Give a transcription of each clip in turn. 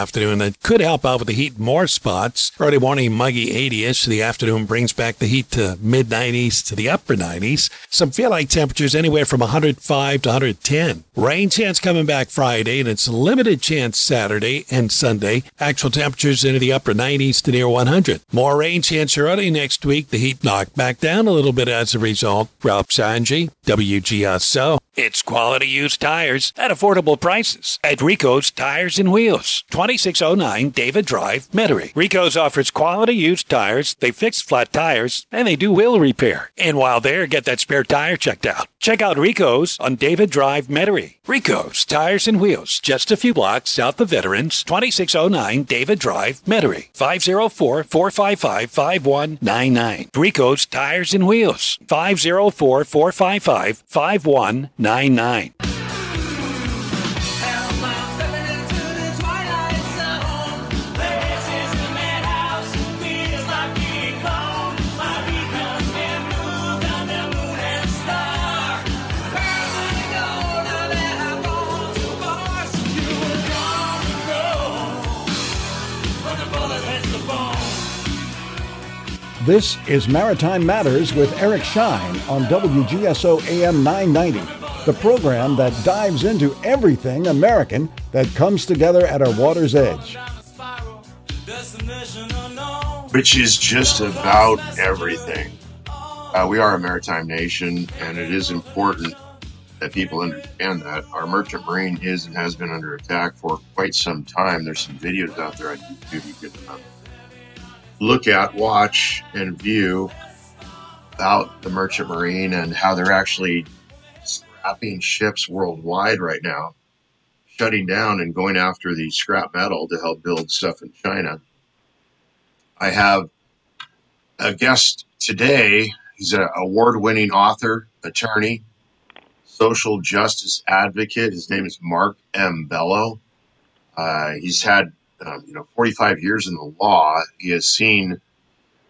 afternoon that could help out with the heat more spots. Early morning muggy 80ish. The afternoon brings back the heat to mid 90s to the upper 90s. Some feel like temperatures anywhere from 105 to 110. Rain chance coming back Friday, and it's a limited chance Saturday and Sunday. Actual temperatures into the upper 90s to near 100. More rain chance early next week. The heat knocked back down a little bit as a result. Ralph Sanji, WGSO. It's quality used tires at affordable prices at Rico's Tires and Wheels, 2609 David Drive, Metairie. Rico's offers quality used tires, they fix flat tires, and they do wheel repair. And while there, get that spare tire checked out. Check out Rico's on David Drive, Metairie. Rico's Tires and Wheels, just a few blocks south of Veterans, 2609 David Drive, Metairie. 504 455 5199. Rico's Tires and Wheels, 504 455 5199. This is Maritime Matters with Eric Shine on WGSO AM 990, the program that dives into everything American that comes together at our water's edge. Which is just about everything. Uh, we are a maritime nation, and it is important that people understand that. Our merchant marine is and has been under attack for quite some time. There's some videos out there on YouTube you can uh, look at, watch, and view about the merchant marine and how they're actually scrapping ships worldwide right now, shutting down and going after the scrap metal to help build stuff in China. I have a guest today. He's an award winning author, attorney, social justice advocate. His name is Mark M. Bello. Uh, he's had um, you know 45 years in the law. He has seen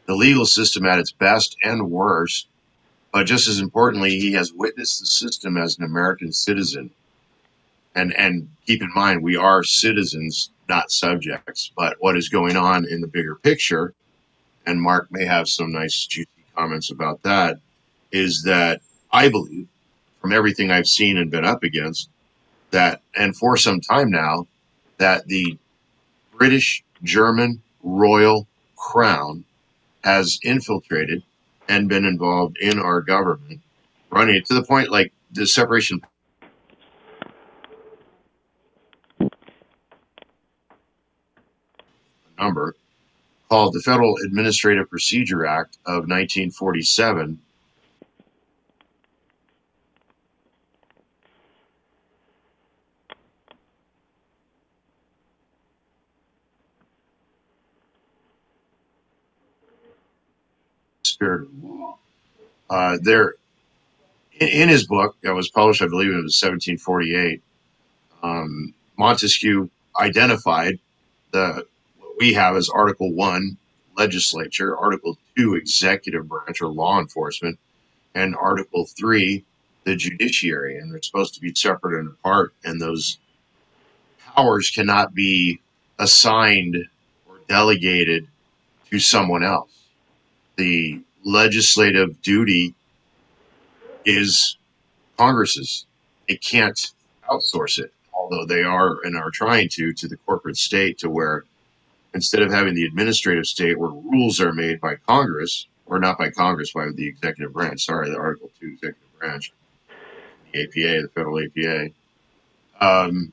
the legal system at its best and worst, but just as importantly, he has witnessed the system as an American citizen. And and keep in mind, we are citizens, not subjects. But what is going on in the bigger picture, and Mark may have some nice juicy comments about that, is that I believe, from everything I've seen and been up against, that and for some time now, that the British German royal crown has infiltrated and been involved in our government, running it to the point like the separation number called the Federal Administrative Procedure Act of 1947 spirit of law. Uh, there, in, in, his book that was published, I believe it was 1748, um, Montesquieu identified the what we have as Article One, legislature, Article Two, executive branch or law enforcement, and Article Three, the judiciary, and they're supposed to be separate and apart, and those powers cannot be assigned or delegated to someone else. The legislative duty is Congress's. It can't outsource it, although they are and are trying to to the corporate state to where instead of having the administrative state where rules are made by Congress, or not by Congress, by the executive branch, sorry, the Article 2 executive branch, the APA, the federal APA, um,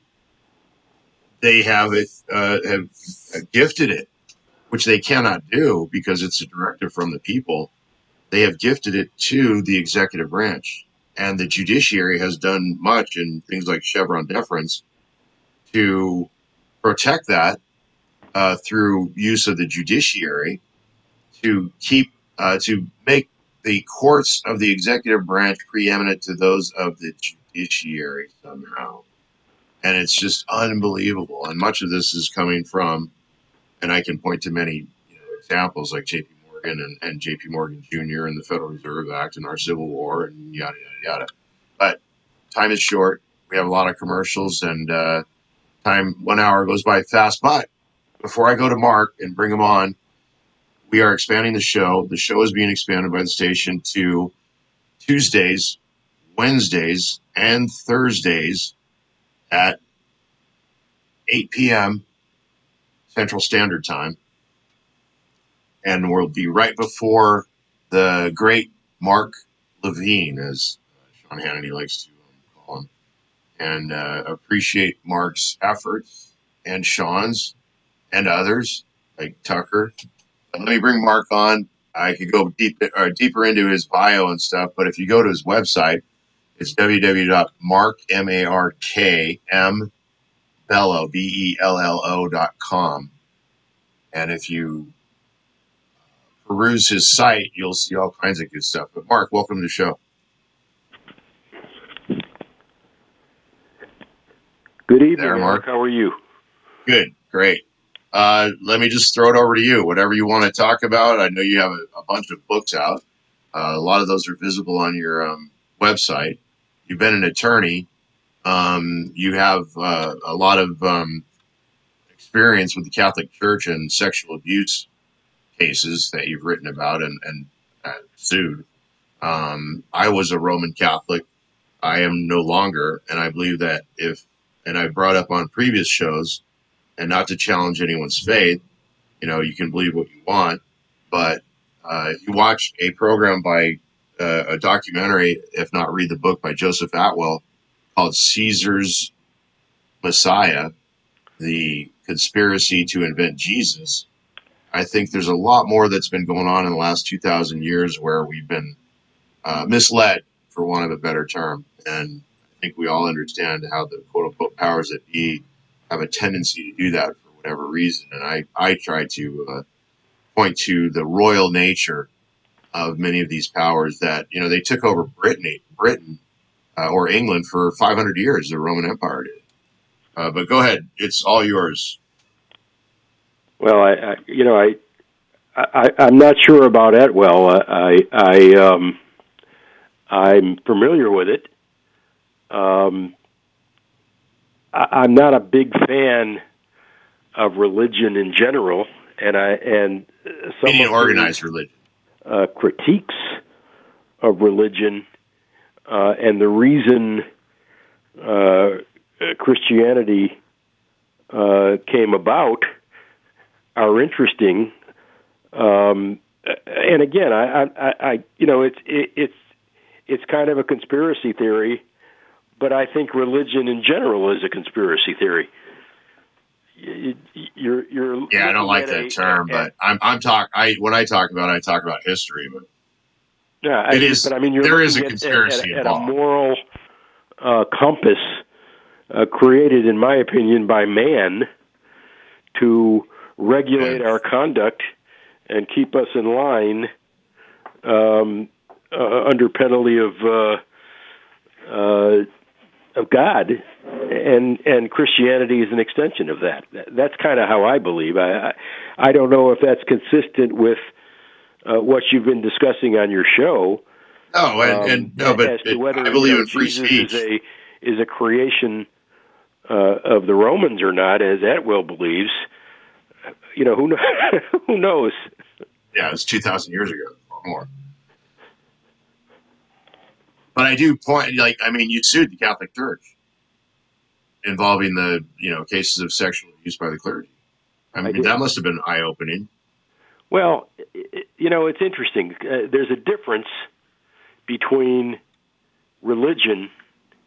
they have it, uh, have gifted it, which they cannot do because it's a directive from the people they have gifted it to the executive branch. And the judiciary has done much in things like Chevron deference to protect that uh, through use of the judiciary to keep, uh, to make the courts of the executive branch preeminent to those of the judiciary somehow. And it's just unbelievable. And much of this is coming from, and I can point to many you know, examples like JP Morgan and, and J.P. Morgan Jr. and the Federal Reserve Act and our Civil War and yada yada yada. But time is short. We have a lot of commercials, and uh, Time one hour goes by fast. But before I go to Mark and bring him on, we are expanding the show. The show is being expanded by the station to Tuesdays, Wednesdays, and Thursdays at 8 p.m. Central Standard Time. And we'll be right before the great Mark Levin, as Sean Hannity likes to call him, and uh, appreciate Mark's efforts and Sean's and others like Tucker. But let me bring Mark on. I could go deep, uh, deeper into his bio and stuff, but if you go to his website, it's www.mark.m Bello, B L L O dot com. And if you peruse his site, you'll see all kinds of good stuff. But Mark, welcome to the show. Good evening, There, Mark. Mark. How are you? Good, great. Uh, let me just throw it over to you. Whatever you want to talk about. I know you have a, a bunch of books out. Uh, a lot of those are visible on your um, website. You've been an attorney. Um, you have uh, a lot of um, experience with the Catholic Church and sexual abuse cases that you've written about and, and uh, sued. Um, I was a Roman Catholic. I am no longer, and I believe that if, and I brought up on previous shows, and not to challenge anyone's faith, you know, you can believe what you want, but uh, if you watch a program by uh, a documentary, if not read the book by Joseph Atwill called Caesar's Messiah, the conspiracy to invent Jesus, I think there's a lot more that's been going on in the last 2,000 years where we've been uh, misled, for want of a better term. And I think we all understand how the quote unquote powers that be have a tendency to do that for whatever reason. And I, I try to uh, point to the royal nature of many of these powers that, you know, they took over Brittany, Britain uh, or England for 500 years, the Roman Empire did. Uh, but go ahead, it's all yours. Well, I, I you know, I, I, I'm not sure about Atwill. I, I, I um, I'm familiar with it. Um, I, I'm not a big fan of religion in general, and I and some of the, organized religion. uh, critiques of religion uh, and the reason uh, Christianity uh, came about are interesting. Um, and again, I, I, I, you know, it's it, it's it's kind of a conspiracy theory, but I think religion in general is a conspiracy theory. You- You're, you're Yeah, I don't like that a- term, at- but I'm I'm talk I when I talk about it, I talk about history, but Yeah, I, It is- But I mean, you're there is a conspiracy at, at, at a moral uh, compass uh, created, in my opinion, by man to regulate our conduct and keep us in line um, uh, under penalty of uh, uh, of God, and and Christianity is an extension of that. That's kind of how I believe. I I, don't know if that's consistent with uh, what you've been discussing on your show. no, and, um, and no, but it- whether I believe you know, in free Jesus speech. is a is a creation uh, of the Romans or not, as Atwill believes. You know who who knows. yeah, it was two thousand years ago or more. But I do point like I mean, you sued the Catholic Church involving the you know cases of sexual abuse by the clergy. I mean, did. that must have been eye opening. Well, i- i- you know, it's interesting. Uh, there's a difference between religion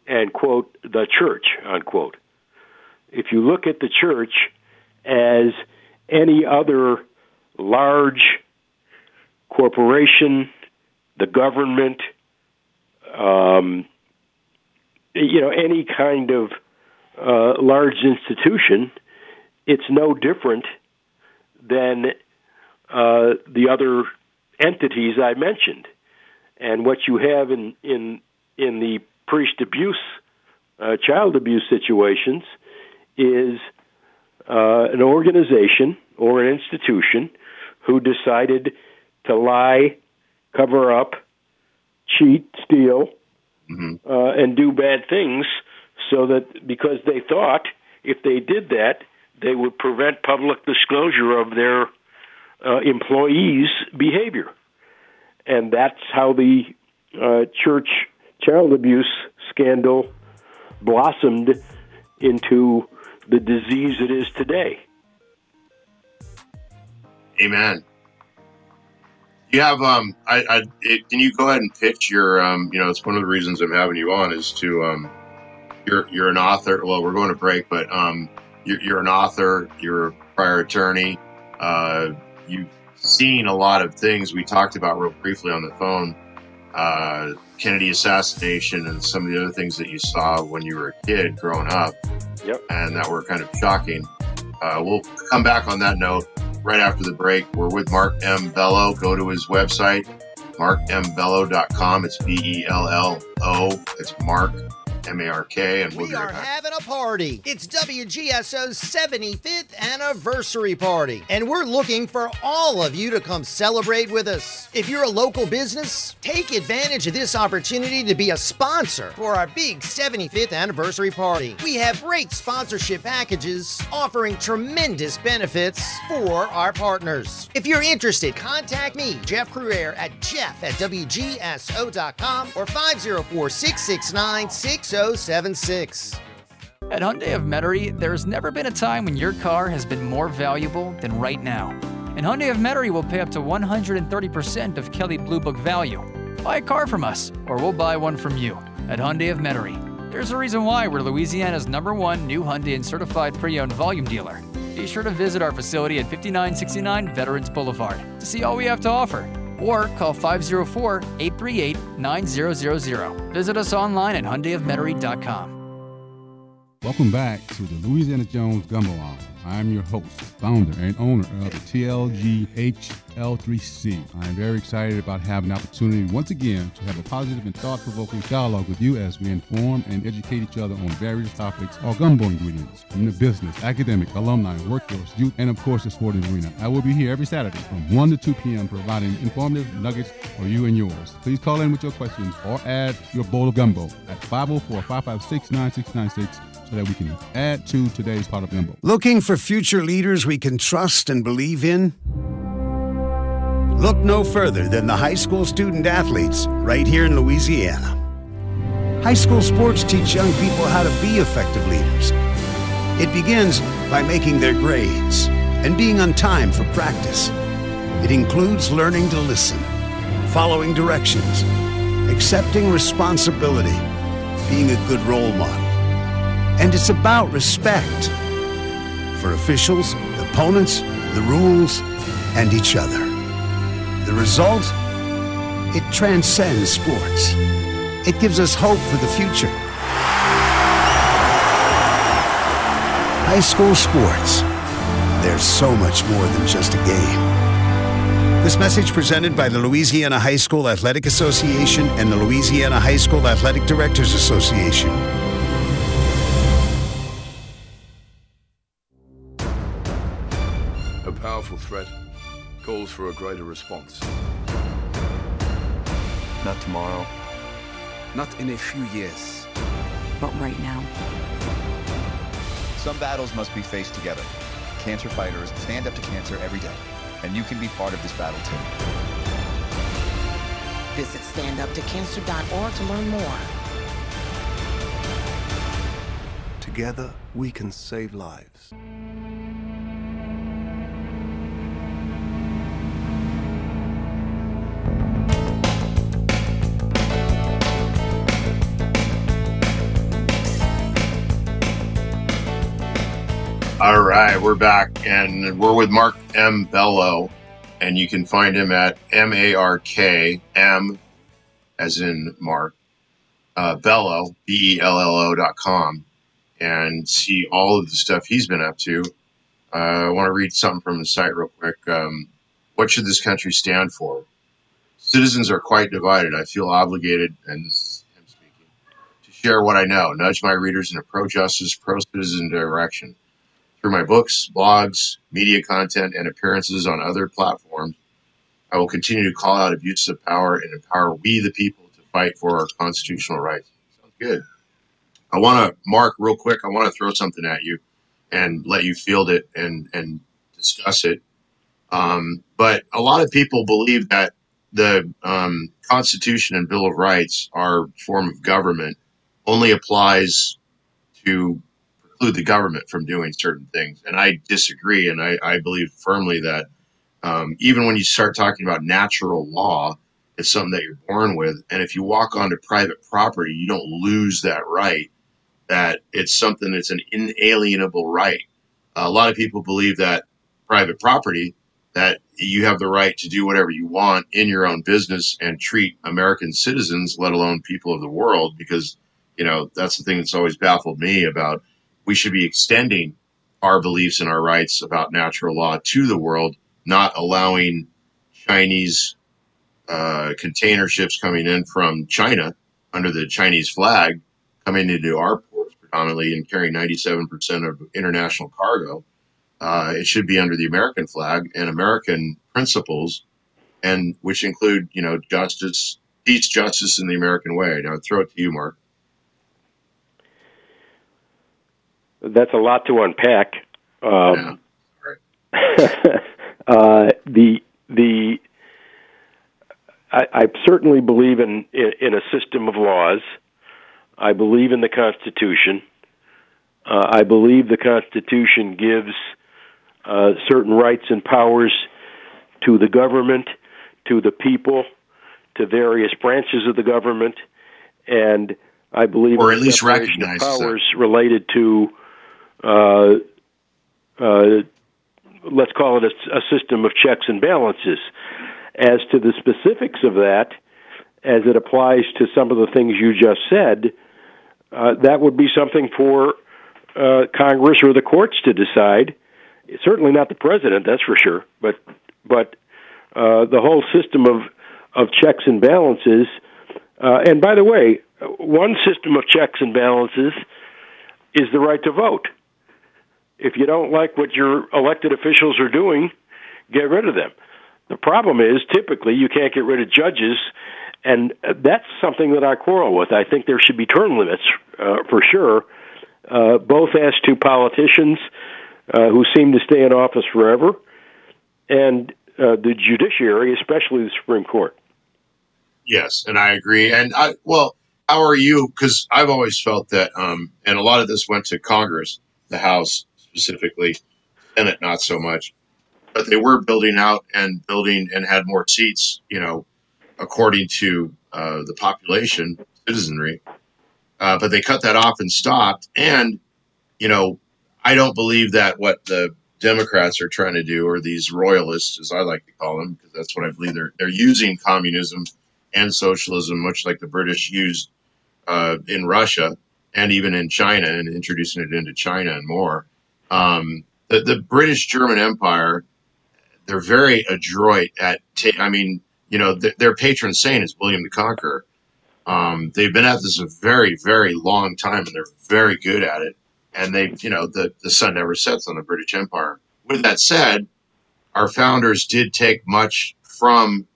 and quote the church unquote. If you look at the church as any other large corporation, the government, um, you know, any kind of uh, large institution, it's no different than uh, the other entities I mentioned. And what you have in in in the priest abuse, uh, child abuse situations, is uh, an organization or an institution who decided to lie, cover up, cheat, steal, hmm uh, and do bad things, so that because they thought if they did that, they would prevent public disclosure of their uh, employees' behavior. And that's how the uh, church child abuse scandal blossomed into the disease it is today. Amen. You have um, I, I it, can you go ahead and pitch your um, you know, it's one of the reasons I'm having you on is to um, you're you're an author. Well, we're going to break, but um, you're, you're an author. You're a prior attorney. Uh, you've seen a lot of things we talked about real briefly on the phone. Uh, Kennedy assassination and some of the other things that you saw when you were a kid growing up, yep. and that were kind of shocking. Uh, we'll come back on that note right after the break. We're with Mark M. Bello. Go to his website, markmbello.com. It's B E L L O. It's Mark M A R K, and we'll we are right having a party. It's WGSO's 75th anniversary party, and we're looking for all of you to come celebrate with us. If you're a local business, take advantage of this opportunity to be a sponsor for our big 75th anniversary party. We have great sponsorship packages offering tremendous benefits for our partners. If you're interested, contact me, Jeff Crouere, at jeff at WGSO.com or 504 669 6076. At Hyundai of Metairie, there's never been a time when your car has been more valuable than right now. And Hyundai of Metairie will pay up to 130% of Kelley Blue Book value. Buy a car from us, or we'll buy one from you. At Hyundai of Metairie, there's a reason why we're Louisiana's number one new Hyundai and certified pre-owned volume dealer. Be sure to visit our facility at 5969 Veterans Boulevard to see all we have to offer or call 504 838 9000. Visit us online at HyundaiofMetairie.com. Welcome back to the Louisiana Jones Gumbo Hour. I'm your host, founder, and owner of the TLGHL3C. I'm very excited about having the opportunity once again to have a positive and thought provoking dialogue with you as we inform and educate each other on various topics or gumbo ingredients from the business, academic, alumni, workforce, youth, and of course the sporting arena. I will be here every Saturday from 1 to 2 p.m. providing informative nuggets for you and yours. Please call in with your questions or add your bowl of gumbo at 504 556 9696 so that we can add to today's pot of gumbo. Looking for future leaders we can trust and believe in? Look no further than the high school student athletes right here in Louisiana. High school sports teach young people how to be effective leaders. It begins by making their grades and being on time for practice. It includes learning to listen, following directions, accepting responsibility, being a good role model. And it's about respect for officials, opponents, the rules, and each other. The result? It transcends sports. It gives us hope for the future. High school sports. There's so much more than just a game. This message presented by the Louisiana High School Athletic Association and the Louisiana High School Athletic Directors Association. Threat calls for a greater response. Not tomorrow. Not in a few years. But right now. Some battles must be faced together. Cancer fighters stand up to cancer every day, and you can be part of this battle too. Visit standuptocancer.org to learn more. Together, we can save lives. All right, we're back, and we're with Mark M. Bello, and you can find him at M A R K M, as in Mark, uh, Bello, B E L L O dot com, and see all of the stuff he's been up to. Uh, I want to read something from the site real quick. Um, what should this country stand for? Citizens are quite divided. I feel obligated, and him speaking, to share what I know, nudge my readers in a pro justice, pro citizen direction. Through my books, blogs, media content, and appearances on other platforms, I will continue to call out abuses of power and empower we, the people, to fight for our constitutional rights. Sounds good. I want to, Mark, real quick, I want to throw something at you. and let you field it and and discuss it. Um, but a lot of people believe that the um, Constitution and Bill of Rights, our form of government, only applies to preclude the government from doing certain things. And I disagree. And I, I believe firmly that um, even when you start talking about natural law, it's something that you're born with. And if you walk onto private property, you don't lose that right. That it's something that's an inalienable right. a lot of people believe that private property that you have the right to do whatever you want in your own business and treat American citizens, let alone people of the world, because you know that's the thing that's always baffled me about we should be extending our beliefs and our rights about natural law to the world, not allowing Chinese uh, container ships coming in from China under the Chinese flag coming into our ports predominantly and carrying 97% of international cargo uh, it should be under the American flag and American principles, and which include, you know, justice, peace, justice, in the American way. Now, throw it to you, Mark. That's a lot to unpack. Um, yeah. uh, the the I, I, certainly believe in, in, in a system of laws. I believe in the Constitution. Uh, I believe the Constitution gives uh, certain rights and powers to the government, to the people, to various branches of the government, and I believe or at least recognize powers that. related to, uh, uh, let's call it a, a, system of checks and balances. As to the specifics of that, as it applies to some of the things you just said, uh, that would be something for uh, Congress or the courts to decide certainly not the president, that's for sure. But but uh, the whole system of of checks and balances. And by the way, one system of checks and balances is the right to vote. If you don't like what your elected officials are doing, get rid of them. The problem is typically you can't get rid of judges, and that's something that I quarrel with. I think there should be term limits uh, for sure, uh, both as to politicians uh, who seem to stay in office forever, and uh, the judiciary, especially the Supreme Court. Yes, and I agree. And I, well, how are you? Because I've always felt that, um, and a lot of this went to Congress, the House specifically, Senate not so much, but they were building out and building and had more seats, you know, according to uh, the population, citizenry. Uh, but they cut that off and stopped. And, you know, I don't believe that what the Democrats are trying to do, or these royalists, as I like to call them, because that's what I believe they're they're using communism and socialism, much like the British used uh, in Russia and even in China, and introducing it into China and more. Um, the, the British German Empire, they're very adroit at. Ta- I mean, you know, th- their patron saint is William the Conqueror. Um, they've been at this a very, very long time, and they're very good at it and they, you know, the, the sun never sets on the British Empire. With that said, our founders did take much from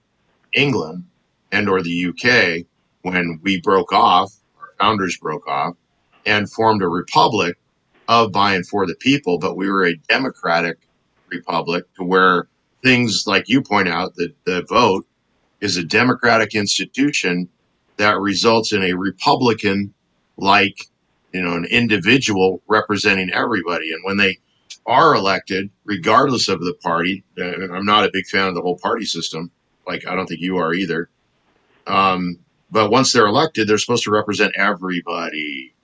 England and or the UK when we broke off, our founders broke off, and formed a republic of by and for the people, but we were a democratic republic to where things like you point out that the vote is a democratic institution that results in a republican like you know, an individual representing everybody. And when they are elected, regardless of the party, I'm not a big fan of the whole party system. Like, I don't think you are either. Um, but once they're elected, they're supposed to represent everybody.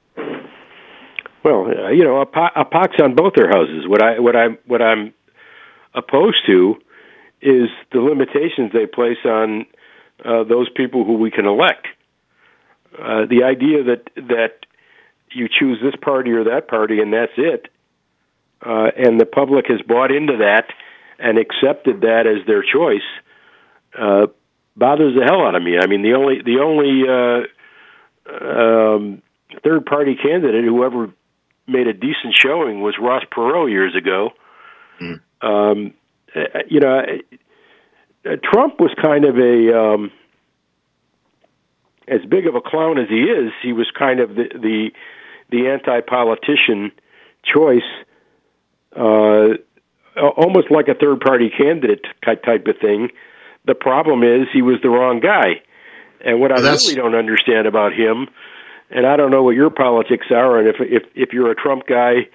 Well, uh, you know, a, po- a pox on both their houses. What I what I what I'm opposed to is the limitations they place on uh, those people who we can elect. Uh, the idea that that you choose this party or that party, and that's it. Uh, and the public has bought into that and accepted that as their choice. Uh, bothers the hell out of me. I mean, the only the only uh, um, third party candidate who ever made a decent showing was Ross Perot years ago. Mm. Um, uh, you know, uh, Trump was kind of a um, as big of a clown as he is. He was kind of the the the anti-politician choice uh, almost like a third party candidate type of thing. The problem is he was the wrong guy. And what I really don't understand about him, and I don't know what your politics are, and if if if you're a Trump guy,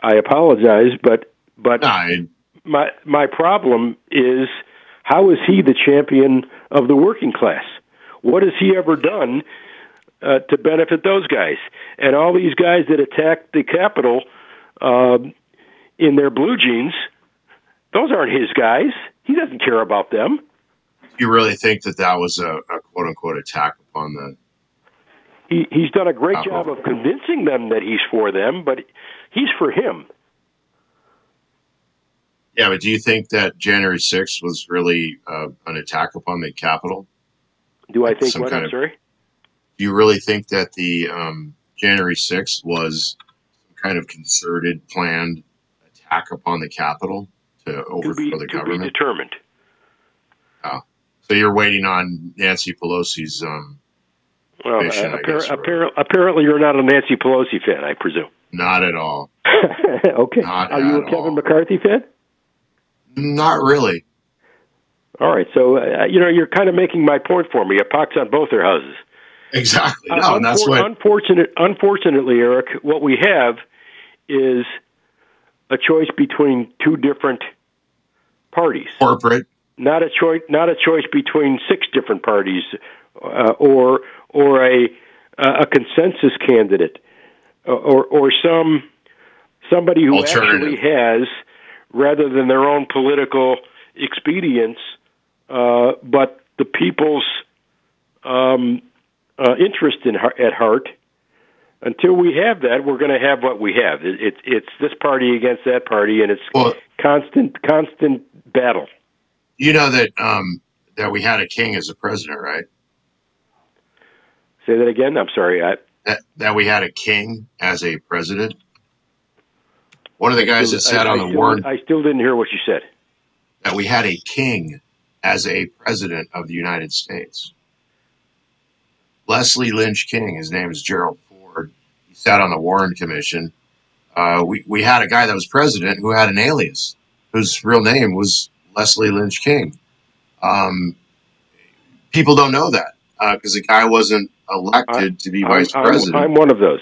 I apologize, but but I, my my problem is how is he the champion of the working class? What has he ever done uh, to benefit those guys? And all these guys that attacked the Capitol uh, in their blue jeans, those aren't his guys. He doesn't care about them. You really think that that was a, a quote unquote attack upon the? He he's done a great job of convincing them that he's for them, but he's for him. Yeah, but do you think that January 6th was really uh, an attack upon the Capitol? Do I think Some what? kind I'm of- sorry. Do you really think that the um, January 6th was some kind of concerted, planned attack upon the Capitol to To overthrow be, the to be government? determined. Oh. So you're waiting on Nancy Pelosi's. Um, Well, Mission, uh, appar- guess, appar- apparently you're not a Nancy Pelosi fan, I presume. not at all. okay. Not Are you a Kevin McCarthy fan? Not really. All right. So uh, you know you're kind of making my point for me. A pox on both their houses. Exactly. Uh, No, and that's what. Unfortunate, unfortunately, Eric, what we have is a choice between two different parties. Corporate. Not a choice. Not a choice between six different parties, uh, or or a a consensus candidate, uh, or or some somebody who actually has, rather than their own political expedience, uh, but the people's um, uh, interest in at heart. Until we have that, we're going to have what we have. It, it, it's this party against that party, and it's constant, constant battle. You know that um, that we had a king as a president, right? Say that again. I'm sorry. I, That that we had a king as a president. One of the guys that sat I- on I the still- Warren I still didn't hear what you said. that we had a king as a president of the United States. Leslie Lynch King, his name is Gerald Ford. He sat on the Warren Commission. Uh, we, we had a guy that was president who had an alias, whose real name was Leslie Lynch King. Um, people don't know that because the guy wasn't elected to be vice I'm, president. I'm, I'm one of those.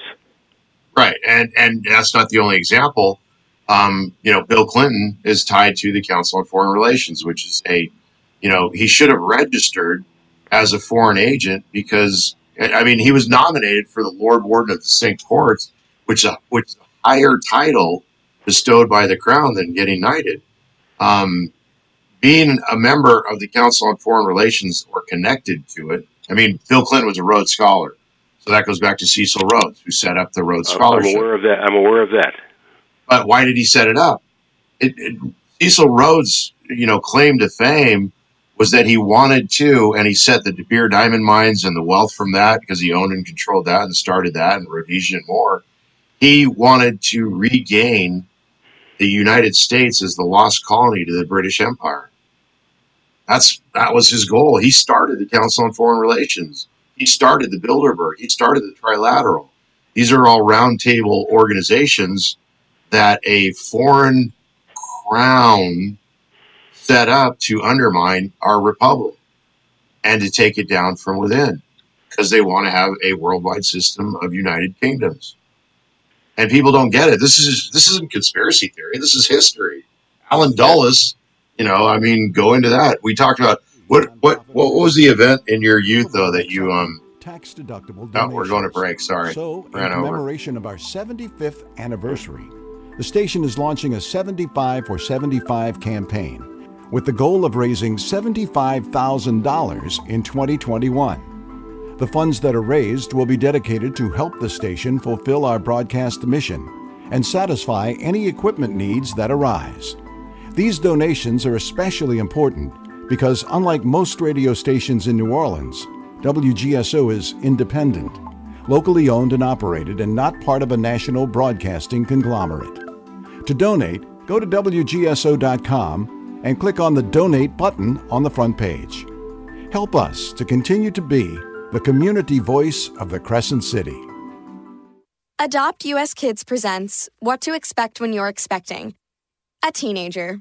Right, and and that's not the only example. Um, you know, Bill Clinton is tied to the Council on Foreign Relations, which is a, you know, he should have registered as a foreign agent because I I mean he was nominated for the Lord Warden of the St. Ports, which is a, which is a higher title bestowed by the Crown than getting knighted. Um, being a member of the Council on Foreign Relations or connected to it, I mean, Bill Clinton was a Rhodes Scholar, so that goes back to Cecil Rhodes, who set up the Rhodes Scholarship. I'm aware of that. I'm aware of that. But why did he set it up? It, it, Cecil Rhodes, you know, claim to fame was that he wanted to, and he set the De Beer diamond mines and the wealth from that because he owned and controlled that and started that and Rhodesia and more. He wanted to regain the United States as the lost colony to the British Empire. That's that was his goal. He started the Council on Foreign Relations. He started the Bilderberg. He started the Trilateral. These are all roundtable organizations that a foreign crown set up to undermine our republic and to take it down from within because they want to have a worldwide system of united kingdoms and people don't get it this is this isn't conspiracy theory this is history allen dulles you know i mean go into that. We talked about what what what was the event in your youth though that you um tax deductible oh, we're going to break. sorry. So, in ran over. commemoration of our 75th anniversary, the station is launching a 75 for 75 campaign with the goal of raising $75,000 in 2021. The funds that are raised will be dedicated to help the station fulfill our broadcast mission and satisfy any equipment needs that arise. These donations are especially important because, unlike most radio stations in New Orleans, WGSO is independent, locally owned and operated, and not part of a national broadcasting conglomerate. To donate, go to WGSO.com and click on the Donate button on the front page. Help us to continue to be the community voice of the Crescent City. Adopt US Kids presents What to Expect When You're Expecting. a teenager,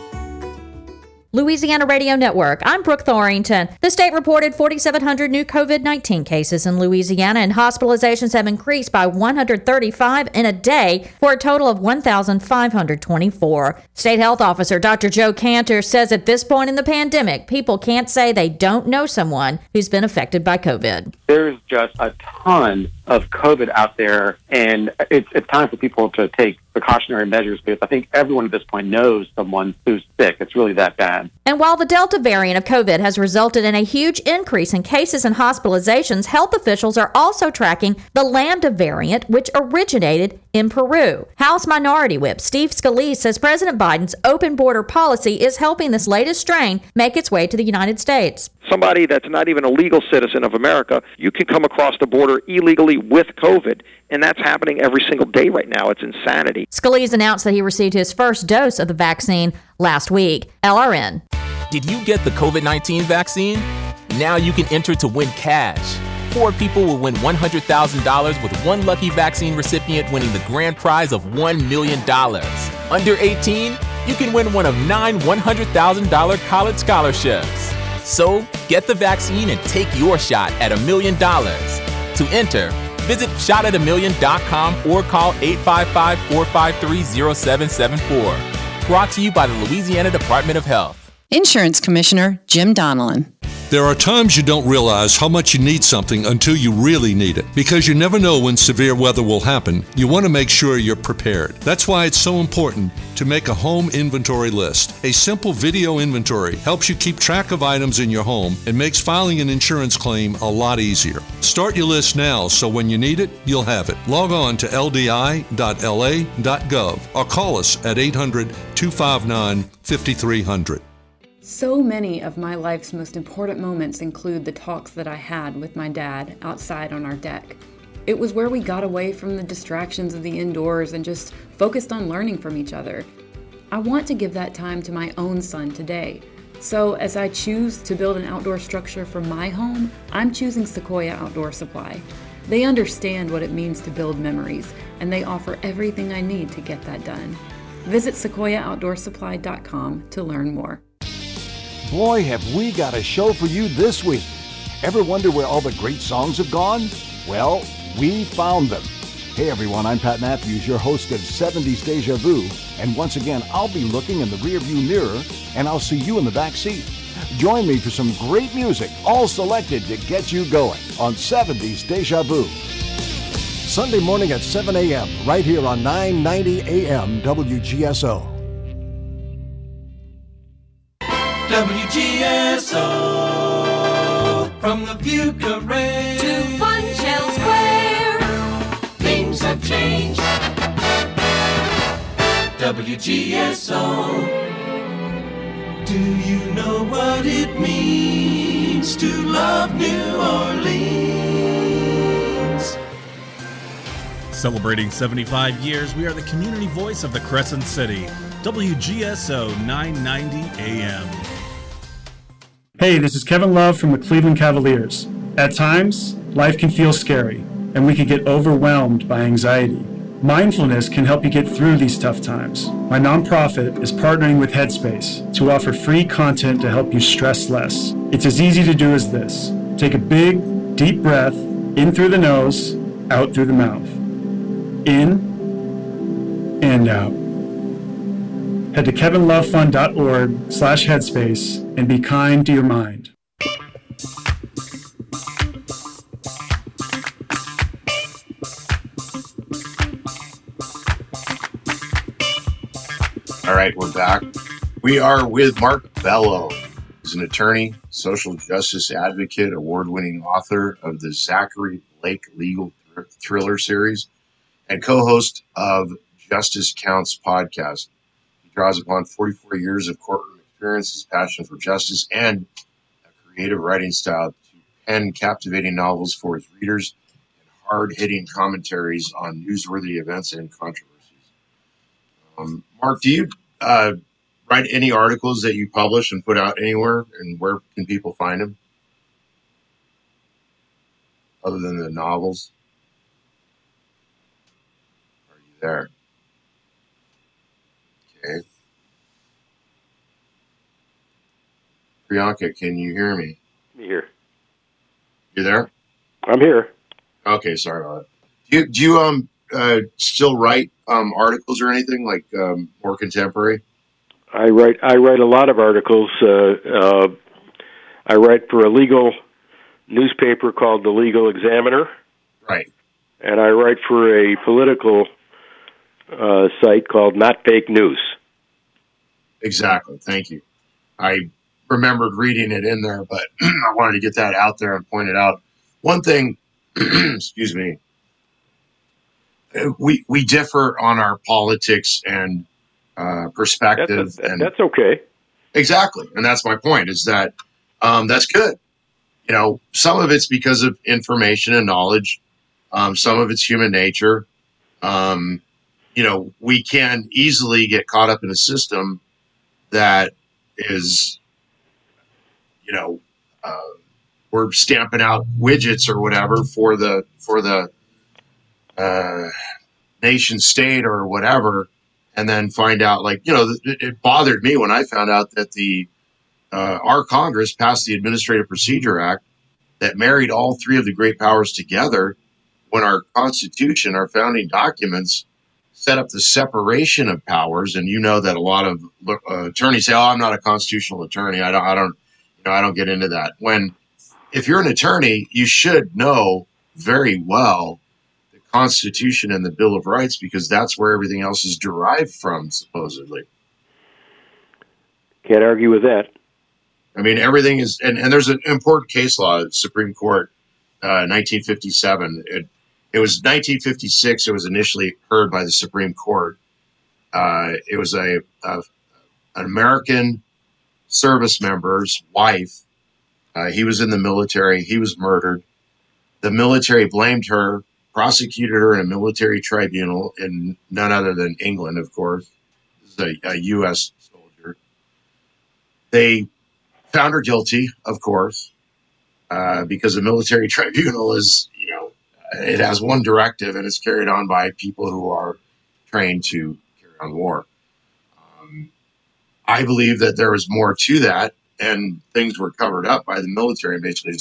Louisiana Radio Network. I'm Brooke Thorington. The state reported 4,700 new COVID 19 cases in Louisiana, and hospitalizations have increased by 135 in a day for a total of 1,524. State Health Officer Dr. Joe Kanter says at this point in the pandemic, people can't say they don't know someone who's been affected by COVID. There's just a ton of COVID out there, and it's, it's time for people to take precautionary measures because I think everyone at this point knows someone who's sick. It's really that bad. And while the Delta variant of COVID has resulted in a huge increase in cases and hospitalizations, health officials are also tracking the Lambda variant, which originated in Peru. House Minority Whip Steve Scalise says President Biden's open border policy is helping this latest strain make its way to the United States. Somebody that's not even a legal citizen of America, you can come across the border illegally with COVID, and that's happening every single day right now. It's insanity. Scalise announced that he received his first dose of the vaccine last week. LRN. Did you get the COVID 19 vaccine? Now you can enter to win cash. Four people will win $100,000 with one lucky vaccine recipient winning the grand prize of $1 million. Under 18, you can win one of nine $100,000 college scholarships. So get the vaccine and take your shot at a million dollars. To enter, visit shotatamillion.com or call 855 453 0774. Brought to you by the Louisiana Department of Health. Insurance Commissioner Jim Donelon. There are times you don't realize how much you need something until you really need it. Because you never know when severe weather will happen, you want to make sure you're prepared. That's why it's so important to make a home inventory list. A simple video inventory helps you keep track of items in your home and makes filing an insurance claim a lot easier. Start your list now so when you need it, you'll have it. Log on to ldi.la.gov or call us at 800 259 5300. So many of my life's most important moments include the talks that I had with my dad outside on our deck. It was where we got away from the distractions of the indoors and just focused on learning from each other. I want to give that time to my own son today. So, as I choose to build an outdoor structure for my home, I'm choosing Sequoia Outdoor Supply. They understand what it means to build memories, and they offer everything I need to get that done. Visit sequoiaoutdoorsupply.com to learn more. Boy, have we got a show for you this week. Ever wonder where all the great songs have gone? Well, we found them. Hey everyone, I'm Pat Matthews, your host of 70s Deja Vu, and once again, I'll be looking in the rearview mirror and I'll see you in the back seat. Join me for some great music, all selected to get you going on 70s Deja Vu. Sunday morning at 7 a.m., right here on 990 a.m. WGSO. WGSO from the View Parade to Funshell Square. Things have changed. WGSO. Do you know what it means to love New Orleans? Celebrating 75 years, we are the community voice of the Crescent City. WGSO 990 AM. Hey, this is Kevin Love from the Cleveland Cavaliers. At times, life can feel scary, and we can get overwhelmed by anxiety. Mindfulness can help you get through these tough times. My nonprofit is partnering with Headspace to offer free content to help you stress less. It's as easy to do as this take a big, deep breath in through the nose, out through the mouth. In and out. Head to kevinlovefund.org slash headspace and be kind to your mind. All right, we're back. We are with Mark Bello. He's an attorney, social justice advocate, award winning author of the Zachary Blake Legal Thriller Series, and co host of Justice Counts podcast. Draws upon 44 years of courtroom experience, his passion for justice, and a creative writing style to pen captivating novels for his readers and hard hitting commentaries on newsworthy events and controversies. Um, Mark, do you uh, write any articles that you publish and put out anywhere, and where can people find them? Other than the novels, are you there? Okay, Priyanka, can you hear me? Me here. You there? I'm here. Okay, sorry about that. Do you do you um uh, still write um articles or anything like um, more contemporary? I write I write a lot of articles. Uh, uh, I write for a legal newspaper called the Legal Examiner, Right. and I write for a political uh, site called Not Fake News. Exactly. Thank you. I remembered reading it in there, but I wanted to get that out there and point it out. One thing, excuse me, we we differ on our politics and uh, perspective, and That's okay. exactly, and that's my point. Is that um, that's good. You know, some of it's because of information and knowledge. Um, some of it's human nature. Um, you know, we can easily get caught up in a system that is, you know, uh, we're stamping out widgets or whatever for the for the uh, nation state or whatever, and then find out like you know it, it bothered me when I found out that the uh, our Congress passed the Administrative Procedure Act that married all three of the great powers together when our Constitution, our founding documents, set up the separation of powers. And you know that a lot of uh, attorneys say, "Oh, I'm not a constitutional attorney. I don't, I don't, you know, I don't get into that." When if you're an attorney, you should know very well the Constitution and the Bill of Rights because that's where everything else is derived from, supposedly. Can't argue with that. I mean, everything is, and, and there's an important case law, Supreme Court, uh, 1957. It, it was 1956. It was initially heard by the Supreme Court. Uh, it was a, a an American service member's wife. Uh, he was in the military. He was murdered. The military blamed her, prosecuted her in a military tribunal in none other than England, of course. This is a, a U.S. soldier. They found her guilty, of course, uh, because a military tribunal is, it has one directive and it's carried on by people who are trained to carry on war. Um, I believe that there was more to that, and things were covered up by the military basically,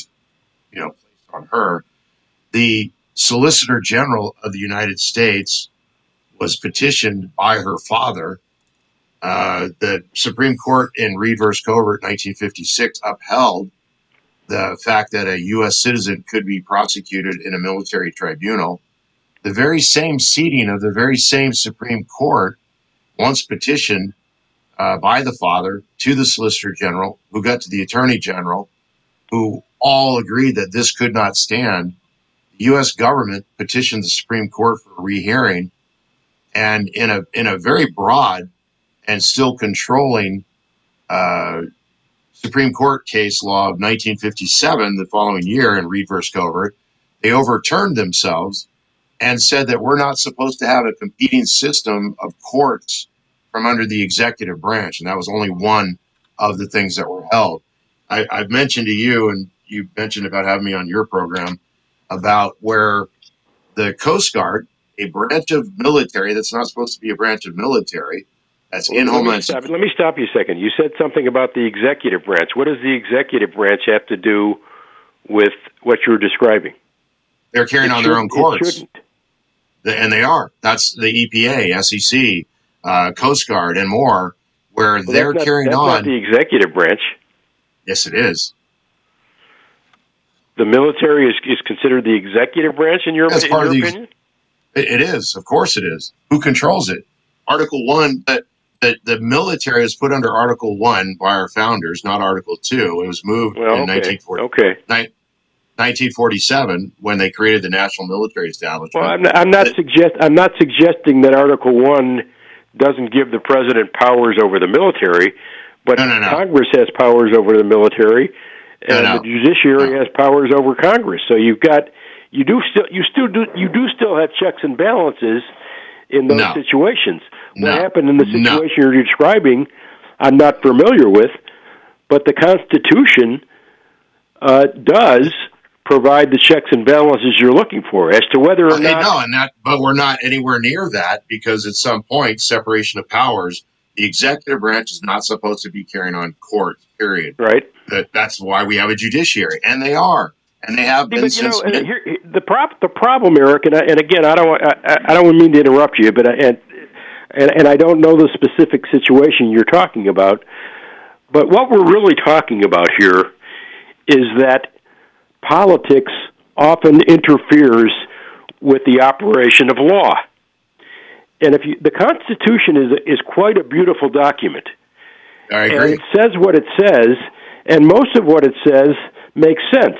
you know, placed on her. The Solicitor General of the United States was petitioned by her father uh, the Supreme Court in Reid versus Covert 1956 upheld the fact that a U.S. citizen could be prosecuted in a military tribunal. The very same seating of the very same Supreme Court once petitioned uh, by the father to the Solicitor General, who got to the Attorney General, who all agreed that this could not stand. The U.S. government petitioned the Supreme Court for a rehearing, and in a in a very broad and still controlling uh, Supreme Court case law of 1957, the following year in Reid versus Covert, they overturned themselves and said that we're not supposed to have a competing system of courts from under the executive branch. And that was only one of the things that were held. I, I've mentioned to you, and you mentioned about having me on your program, about where the Coast Guard, a branch of military that's not supposed to be a branch of military, that's in me Homeland stop, let me stop you a second. You said something about the executive branch. What does the executive branch have to do with what you're describing? They're carrying It on their own courts. And they are. That's the EPA, SEC, uh, Coast Guard, and more, where Well, they're not- carrying on. Not the executive branch. yes, it is. The military is, is considered the executive branch in your, in your the- opinion. It, is. Of course, it is. Who controls it? Article one. But the, the military was put under Article One by our founders, not Article Two. It was moved Well, in okay. 1940, Okay. ni- 1947 when they created the National Military Establishment. Well, I'm not, I'm not suggest I'm not suggesting that Article One doesn't give the president powers over the military, but Congress has powers over the military, and No, no. the judiciary has powers over Congress. So you've got you do still you still do you do still have checks and balances in those No. situations. What No. happened in the No. situation you're describing, I'm not familiar with, but the Constitution uh, does provide the checks and balances you're looking for. As to whether or not no, and that, but we're not anywhere near that because at some point, separation of powers, the executive branch is not supposed to be carrying on court. Period. Right. That that's why we have a judiciary, and they are, and they have been you know, and here, the prop, the problem, Eric, and, I, and again, I don't, I, I- don't mean to interrupt you, but I, and, and and I don't know the specific situation you're talking about, but what we're really talking about here is that politics often interferes with the operation of law, and if you, the Constitution is is quite a beautiful document. I And agree. it says what it says, and most of what it says makes sense.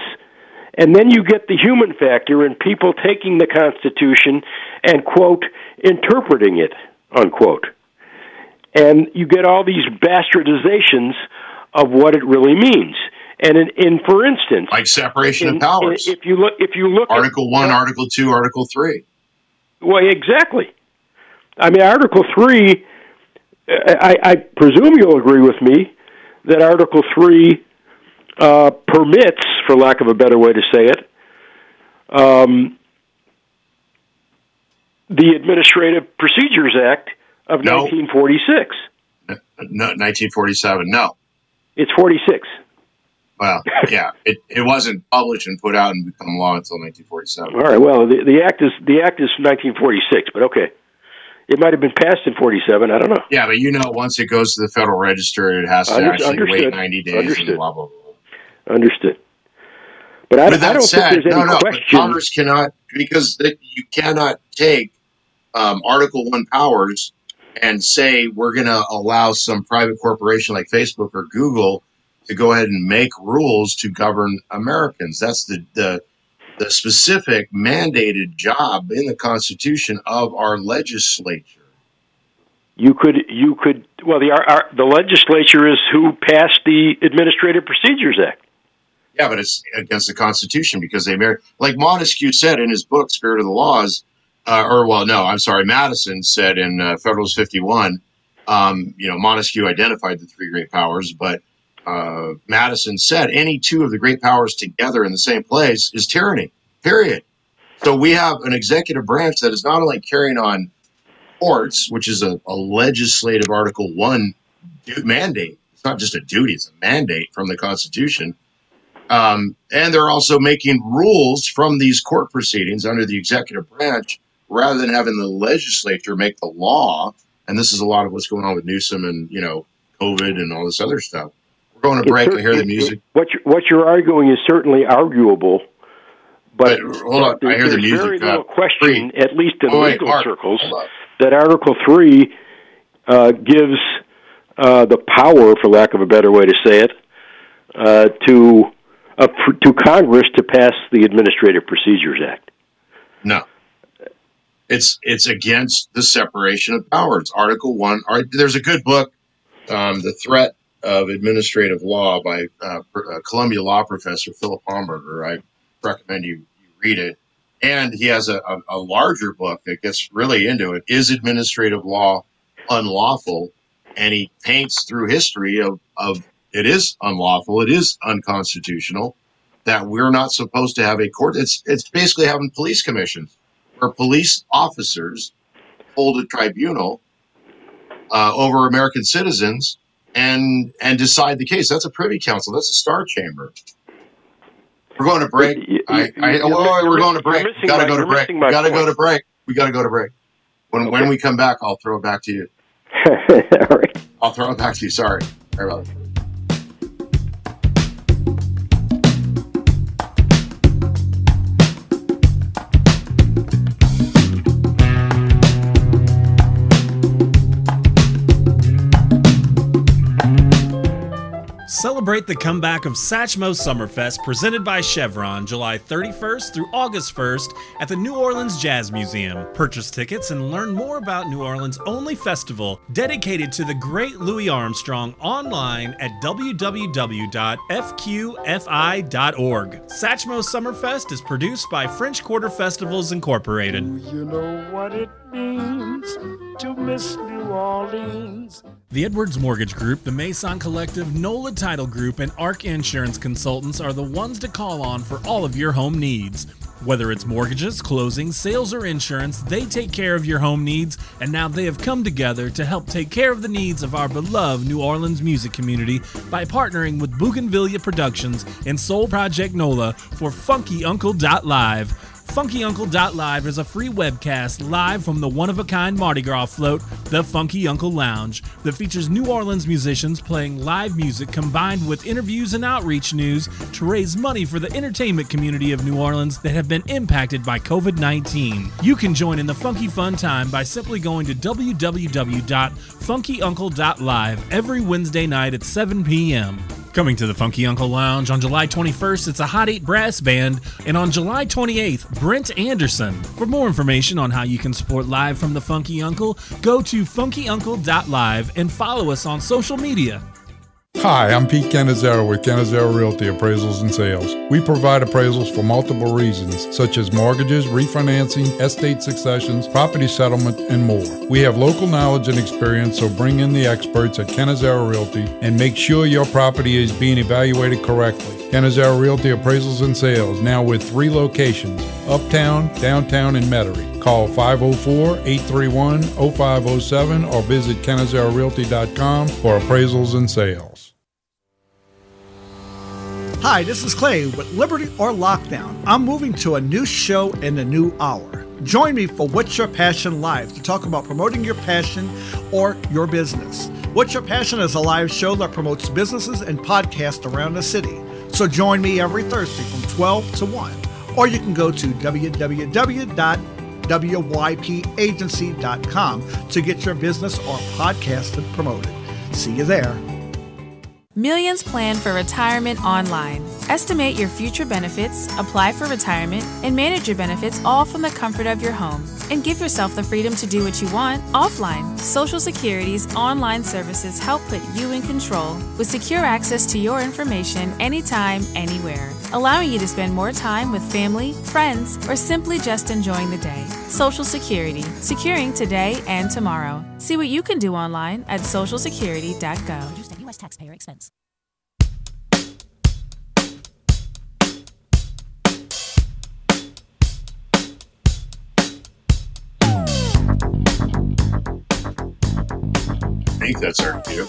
And then you get the human factor in people taking the Constitution and, quote, interpreting it, unquote. And you get all these bastardizations of what it really means. And in, in for instance, like separation in- of powers. If you look, if you look Article at, one, Article two, Article three. well, exactly. I mean, Article Three. I, I presume you'll agree with me that Article Three uh, permits, for lack of a better way to say it, um, the Administrative Procedures Act of No. 1946. No, 1947. No. It's 46. Well, yeah, it, it wasn't published and put out and become law until 1947. All right. Well, the, the act is the act is 1946, but okay. It might have been passed in 47. I don't know. Yeah, but you know, once it goes to the Federal Register, it has to Under- actually understood. wait 90 days Understood. and blah, blah, blah. Understood. But I, I don't said, think there's any no, no, question. Congress cannot because you cannot take um, Article One powers and say we're going to allow some private corporation like Facebook or Google to go ahead and make rules to govern Americans. That's the the the specific mandated job in the Constitution of our legislature. You could, you could. Well, the our, our, the legislature is who passed the Administrative Procedures Act. Yeah, but it's against the Constitution because they married, like Montesquieu said in his book Spirit of the Laws, uh, or well, no, I'm sorry, Madison said in uh, Federalist 51. Um, you know, Montesquieu identified the three great powers, but uh, Madison said any two of the great powers together in the same place is tyranny. Period. So we have an executive branch that is not only carrying on courts, which is a, a legislative Article One mandate. It's not just a duty; it's a mandate from the Constitution. Um, and they're also making rules from these court proceedings under the executive branch rather than having the legislature make the law. And this is a lot of what's going on with Newsom and, you know, COVID and all this other stuff. We're going to break. I cer- hear the music. what you're, what you're arguing is certainly arguable, but, hold on, I hear the there's music, very uh, little question, at least in Oh, wait, legal Mark, circles, that Article Three uh, gives uh, the power, for lack of a better way to say it, uh, to uh, to Congress to pass the Administrative Procedures Act. No. It's it's against the separation of powers. Article one. There's a good book, um, "The Threat of Administrative Law" by uh, uh, Columbia law professor Philip Hamburger. I recommend you, you read it. And he has a, a, a larger book that gets really into it. Is administrative law unlawful? And he paints through history of, of it is unlawful, it is unconstitutional, that we're not supposed to have a court. It's it's basically having police commissions where police officers hold a tribunal uh, over American citizens and and decide the case. That's a privy council. That's a star chamber. We're going to break. I, I, oh, we're going to break. Missing gotta go to break. My gotta go to break. We gotta go to break. When when we come back, I'll throw it back to you. All right. I'll throw it back to you. Sorry. Sorry about that. Celebrate the comeback of Satchmo Summerfest presented by Chevron July 31st through August 1st at the New Orleans Jazz Museum. Purchase tickets and learn more about New Orleans' only festival dedicated to the great Louis Armstrong online at www.fqfi.org. Satchmo Summerfest is produced by French Quarter Festivals Incorporated. Do you know what it means to miss New Orleans. The Edwards Mortgage Group, the Mason Collective, NOLA Title Group, and ARC Insurance Consultants are the ones to call on for all of your home needs. Whether it's mortgages, closings, sales, or insurance, they take care of your home needs, and now they have come together to help take care of the needs of our beloved New Orleans music community by partnering with Bougainvillea Productions and Soul Project NOLA for FunkyUncle.live. FunkyUncle.live is a free webcast live from the one of a kind Mardi Gras float, the Funky Uncle Lounge, that features New Orleans musicians playing live music combined with interviews and outreach news to raise money for the entertainment community of New Orleans that have been impacted by COVID 19. You can join in the funky fun time by simply going to www.funkyuncle.live every Wednesday night at 7 p.m. Coming to the Funky Uncle Lounge on July 21st, it's a Hot 8 brass band, and on July 28th, Brent Anderson. For more information on how you can support live from the Funky Uncle, go to funkyuncle.live and follow us on social media. Hi, I'm Pete Canizaro with Canizaro Realty Appraisals and Sales. We provide appraisals for multiple reasons, such as mortgages, refinancing, estate successions, property settlement, and more. We have local knowledge and experience, so bring in the experts at Canizaro Realty and make sure your property is being evaluated correctly. Canizaro Realty Appraisals and Sales, now with three locations uptown, downtown, and Metairie. Call 504 831 0507 or visit CanizaroRealty.com for appraisals and sales. Hi, this is Clay with Liberty or Lockdown. I'm moving to a new show in a new hour. Join me for What's Your Passion Live to talk about promoting your passion or your business. What's Your Passion is a live show that promotes businesses and podcasts around the city. So join me every Thursday from 12 to 1. Or you can go to www.wypagency.com to get your business or podcast promoted. See you there. Millions plan for retirement online. Estimate your future benefits, apply for retirement, and manage your benefits all from the comfort of your home. And give yourself the freedom to do what you want offline. Social Security's online services help put you in control with secure access to your information anytime, anywhere, allowing you to spend more time with family, friends, or simply just enjoying the day. Social Security, securing today and tomorrow. See what you can do online at socialsecurity.gov. U.S. taxpayer expense. I think that's our cue.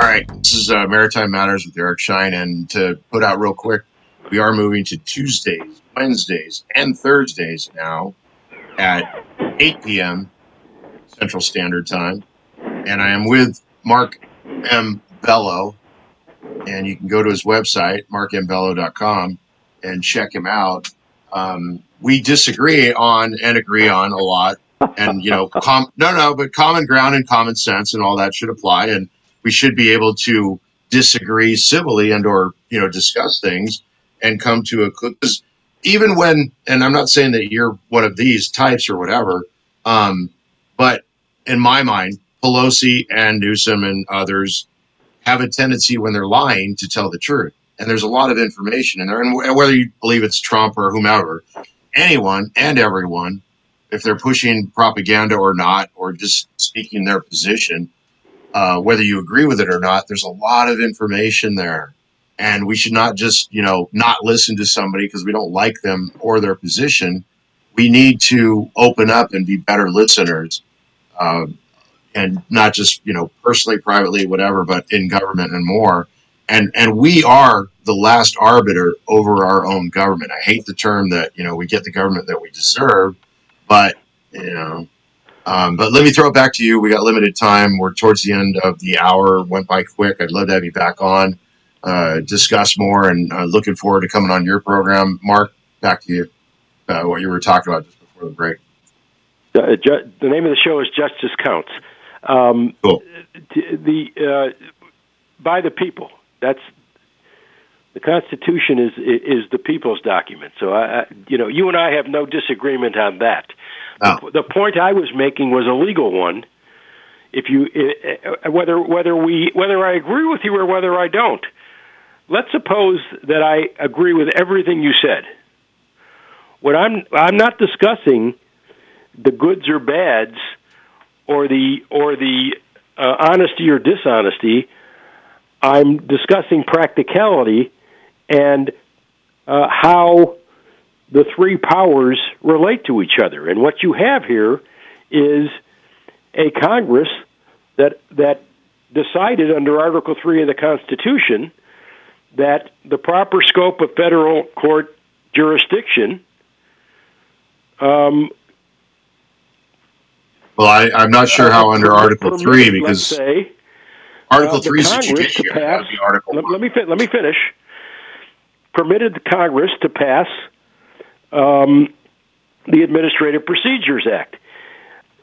All right, this is uh, Maritime Matters with Eric Shine, and to put out real quick, we are moving to Tuesdays, Wednesdays, and Thursdays now at 8 p.m. Central Standard Time, and I am with Mark M. Bello, and you can go to his website, markmbello.com, and check him out. Um, we disagree on and agree on a lot, and you know, com- no, no, but common ground and common sense and all that should apply, and we should be able to disagree civilly and or you know discuss things and come to a because even when and I'm not saying that you're one of these types or whatever, um, but in my mind, Pelosi and Newsom and others have a tendency when they're lying to tell the truth. And there's a lot of information in there. And whether you believe it's Trump or whomever, anyone and everyone, if they're pushing propaganda or not, or just speaking their position, uh, whether you agree with it or not, there's a lot of information there. And we should not just, you know, not listen to somebody because we don't like them or their position. We need to open up and be better listeners. Um, and not just you know personally, privately, whatever, but in government and more. And and we are the last arbiter over our own government. I hate the term that you know we get the government that we deserve, but you know. Um, but let me throw it back to you. We got limited time. We're towards the end of the hour. Went by quick. I'd love to have you back on, uh, discuss more, and uh, looking forward to coming on your program. Mark, back to you. Uh, what you were talking about just before the break. Uh, ju- the name of the show is Justice Counts. Um, cool. The uh, by the people. That's The Constitution is is the people's document. So I, I you know, you and I have no disagreement on that. No. The, the point I was making was a legal one. If you uh, whether whether we whether I agree with you or whether I don't, let's suppose that I agree with everything you said. What I'm I'm not discussing the goods or bads or the or the uh, honesty or dishonesty. I'm discussing practicality and uh, how the three powers relate to each other. And what you have here is a Congress that that decided under Article Three of the Constitution that the proper scope of federal court jurisdiction um, Well, I, I'm not sure how under Article permitted, Three because say, Article uh, Three is the Congress to judiciary. pass- Article let, let me fin- let me finish. Permitted the Congress to pass um, the Administrative Procedures Act.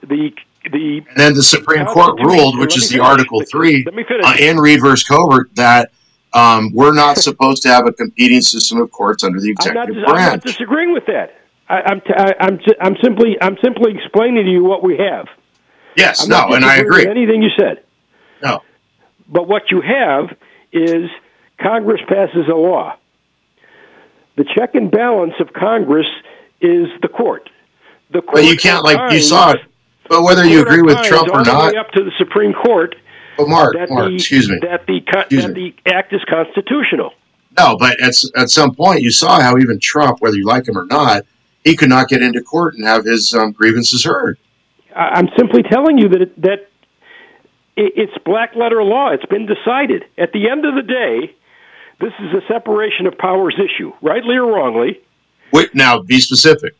The the And then the Supreme Court ruled, which is the finish. Article Three Let me finish. uh, in Reid versus Covert that um, we're not supposed to have a competing system of courts under the I'm not, executive I'm not disagreeing with that. I, I'm, t- I, I'm, t- I'm simply I'm simply explaining to you what we have. Yes, I'm no, and I agree. anything you said. No. But what you have is Congress passes a law. The check and balance of Congress is the court. The court But you can't, like you saw it. But whether you agree with Trump or not, up to the Supreme Court. But Mark, that Mark, the, excuse me. That the co- Excuse that the act is constitutional. no, but at at some point you saw how even Trump, whether you like him or not, he could not get into court and have his um, grievances heard. I'm simply telling you that it, that it, it's black letter law. It's been decided. At the end of the day, this is a separation of powers issue, rightly or wrongly. Wait, now be specific.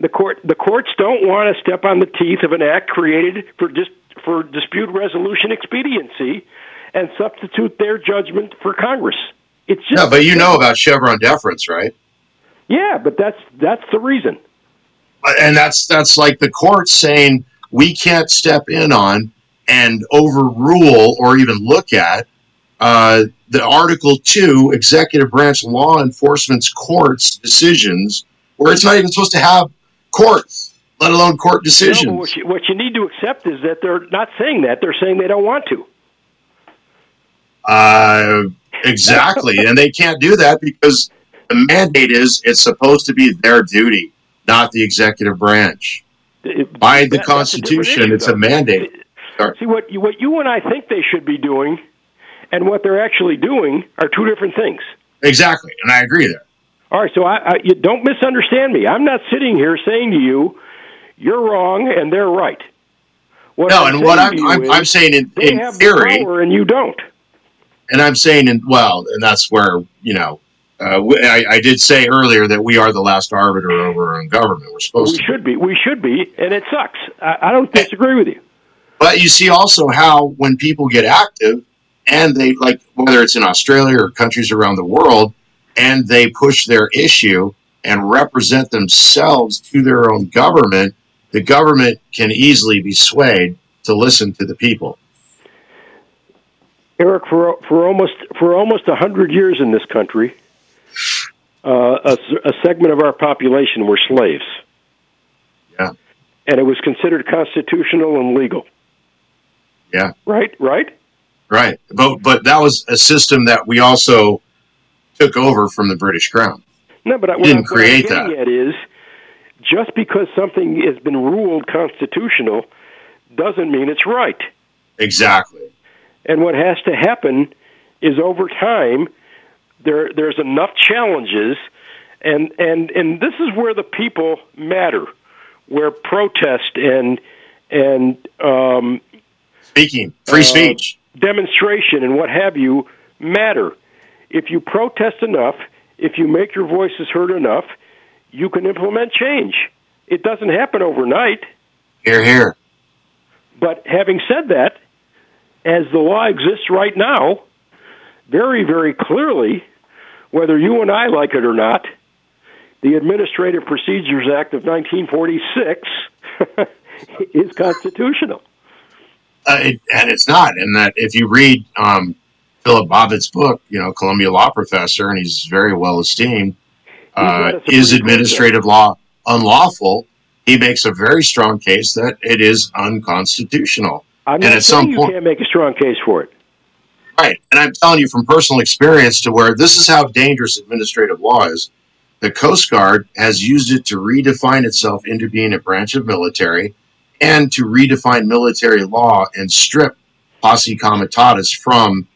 The court the courts don't want to step on the teeth of an act created for dis, for dispute resolution expediency and substitute their judgment for Congress. It's just No, but you know about Chevron deference, right? yeah, but that's that's the reason. and that's that's like the court saying we can't step in on and overrule or even look at uh, the Article Two executive branch law enforcement's courts decisions, where it's not even supposed to have courts, let alone court No, decisions. what, you, what you need to accept is that they're not saying that; they're saying they don't want to. Uh, exactly, and they can't do that because the mandate is it's supposed to be their duty, not the executive branch. By the That- Constitution, issue, it's a mandate. Sorry. See what you, what you and I think they should be doing, and what they're actually doing are two different things. Exactly, and I agree there. All right, so I, I you don't misunderstand me. I'm not sitting here saying to you, "You're wrong and they're right." What no, I'm and what I'm I'm, I'm saying in, they in have the power and you don't. and I'm saying in well, and that's where you know, uh, I, I did say earlier that we are the last arbiter over our own government. We're supposed We to, should be. We should be, and it sucks. I, I don't disagree with you. but you see also how when people get active, and they like whether it's in Australia or countries around the world, and they push their issue and represent themselves to their own government, the government can easily be swayed to listen to the people. Eric, for for almost for almost a hundred years in this country, uh, a, a segment of our population were slaves. Yeah. And it was considered constitutional and legal. Yeah. Right. Right. Right. But but that was a system that we also took over from the British Crown. No, but I, didn't I, create that. at is just because something has been ruled constitutional doesn't mean it's right. Exactly. And what has to happen is over time there there's enough challenges and and and this is where the people matter where protest and and um Speaking free uh, speech. demonstration and what have you matter if you protest enough if you make your voices heard enough you can implement change it doesn't happen overnight Here, here. but having said that, as the law exists right now, very, very clearly, whether you and I like it or not, the Administrative Procedures Act of 1946 is constitutional. Uh, it, and it's not. And that if you read um, Philip Bobbitt's book, you know, Columbia law professor, and he's very well esteemed. Uh, is administrative law unlawful? He makes a very strong case that it is unconstitutional. I'm and not at saying some you point, can't make a strong case for it. Right. And I'm telling you from personal experience to where this is how dangerous administrative law is. The Coast Guard has used it to redefine itself into being a branch of military and to redefine military law and strip posse comitatus from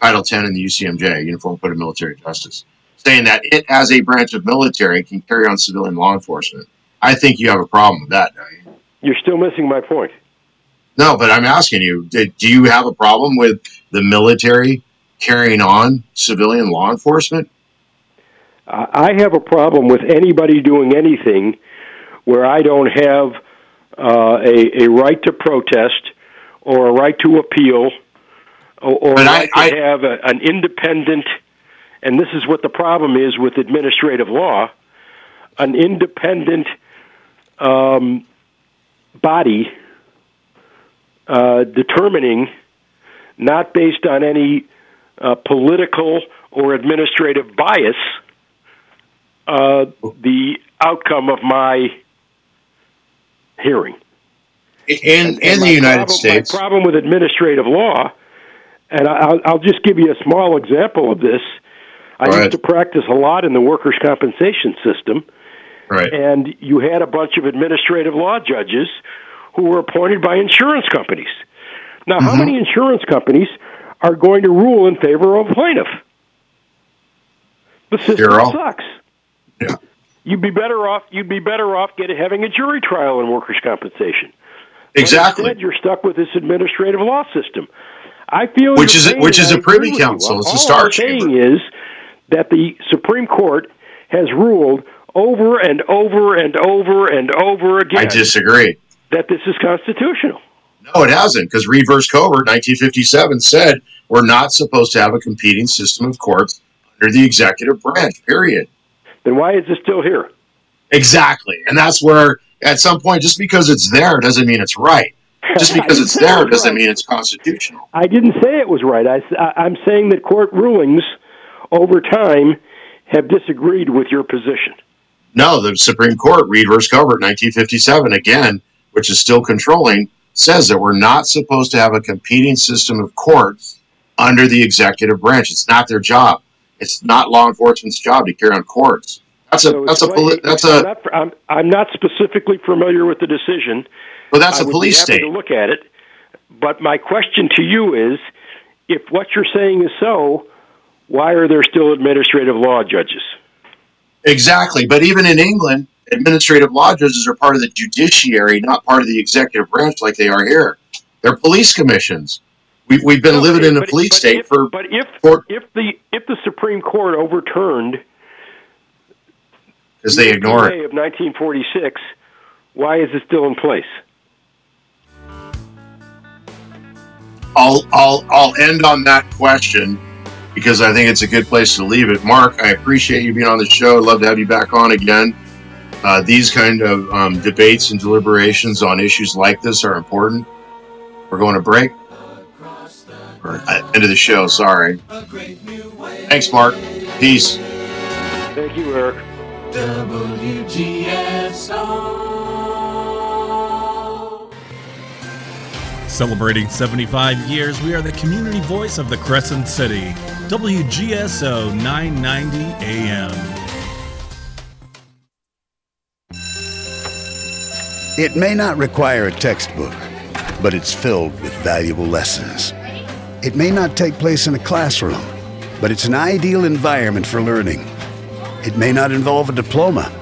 Title 10 in the UCMJ, Uniform Code of Military Justice, saying that it, as a branch of military, can carry on civilian law enforcement. I think you have a problem with that. Diane. You're still missing my point. No, but I'm asking you, do do you have a problem with the military carrying on civilian law enforcement? I I have a problem with anybody doing anything where I don't have uh, a, a right to protest or a right to appeal or, or right to have a, an independent, and this is what the problem is with administrative law, an independent um, body uh, determining, not based on any uh, political or administrative bias, uh, the outcome of my hearing. In, in the United problem, States, My problem with administrative law, and I'll, I'll just give you a small example of this. I Go used to practice a lot in the workers' compensation system, right? and you had a bunch of administrative law judges who were appointed by insurance companies. Now, Mm-hmm. how many insurance companies are going to rule in favor of a plaintiff? The system Zero. sucks. Yeah. You'd be better off. You'd be better off getting having a jury trial in workers' compensation. Exactly. instead, you're stuck with this administrative law system. I feel Which is a- which is a privy agree with you. council. It's a star I'm saying is that the Supreme Court has ruled over and over and over and over again I disagree. that this is constitutional. No, it hasn't, because Reid versus Covert, 1957, said we're not supposed to have a competing system of courts under the executive branch. Period. Then why is it still here? Exactly, and that's where at some point, just because it's there doesn't mean it's right. Just because it's there doesn't mean it's constitutional. I didn't say it was right. I, am saying that court rulings over time have disagreed with your position. No, the Supreme Court, Reid versus Covert, 1957, again, which is still controlling, says that we're not supposed to have a competing system of courts under the executive branch. It's not their job. It's not law enforcement's job to carry on courts. That's a. So that's a. Poli- that's I'm a not, I'm, I'm not specifically familiar with the decision. Well, that's I a police state. To look at it, but my question to you is, if what you're saying is so, why are there still administrative law judges? exactly. But even in England, administrative law judges are part of the judiciary, not part of the executive branch like they are here. They're police commissions. We've we've been living in a police but state if, for But if for- if the if the Supreme Court overturned because they ignore it. of 1946, why is it still in place? I'll I'll I'll end on that question because I think it's a good place to leave it. Mark, I appreciate you being on the show. I'd love to have you back on again. Uh, these kind of um, debates and deliberations on issues like this are important. We're going to break. Or, uh, end of the show. Sorry. Thanks, Mark. Peace. Thank you, Eric. WGSO. Celebrating 75 years, we are the community voice of the Crescent City. WGSO 990 AM. It may not require a textbook, but it's filled with valuable lessons. It may not take place in a classroom, but it's an ideal environment for learning. It may not involve a diploma,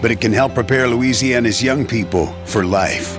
but it can help prepare Louisiana's young people for life.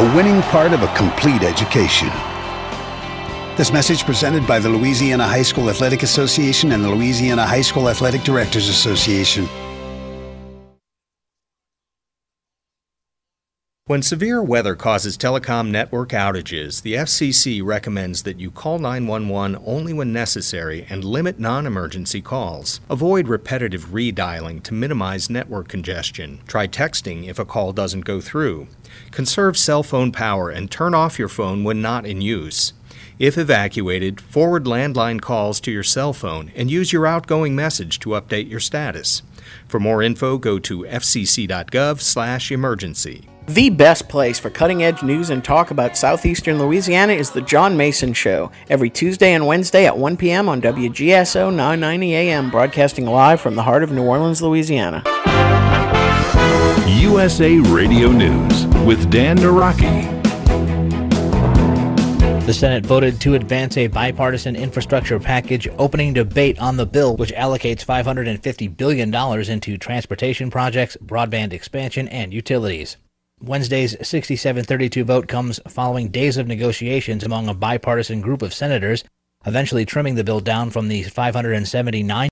a winning part of a complete education. This message presented by the Louisiana High School Athletic Association and the Louisiana High School Athletic Directors Association. When severe weather causes telecom network outages, the FCC recommends that you call 911 only when necessary and limit non emergency calls. Avoid repetitive redialing to minimize network congestion. Try texting if a call doesn't go through. Conserve cell phone power and turn off your phone when not in use. If evacuated, forward landline calls to your cell phone and use your outgoing message to update your status. For more info, go to fcc.gov/emergency. The best place for cutting edge news and talk about southeastern Louisiana is The John Mason Show, every Tuesday and Wednesday at 1 p.m. on WGSO 990 AM, broadcasting live from the heart of New Orleans, Louisiana. USA Radio News with Dan Naraki. The Senate voted to advance a bipartisan infrastructure package opening debate on the bill, which allocates $550 billion into transportation projects, broadband expansion, and utilities. Wednesday's 67-32 vote comes following days of negotiations among a bipartisan group of senators, eventually trimming the bill down from the 579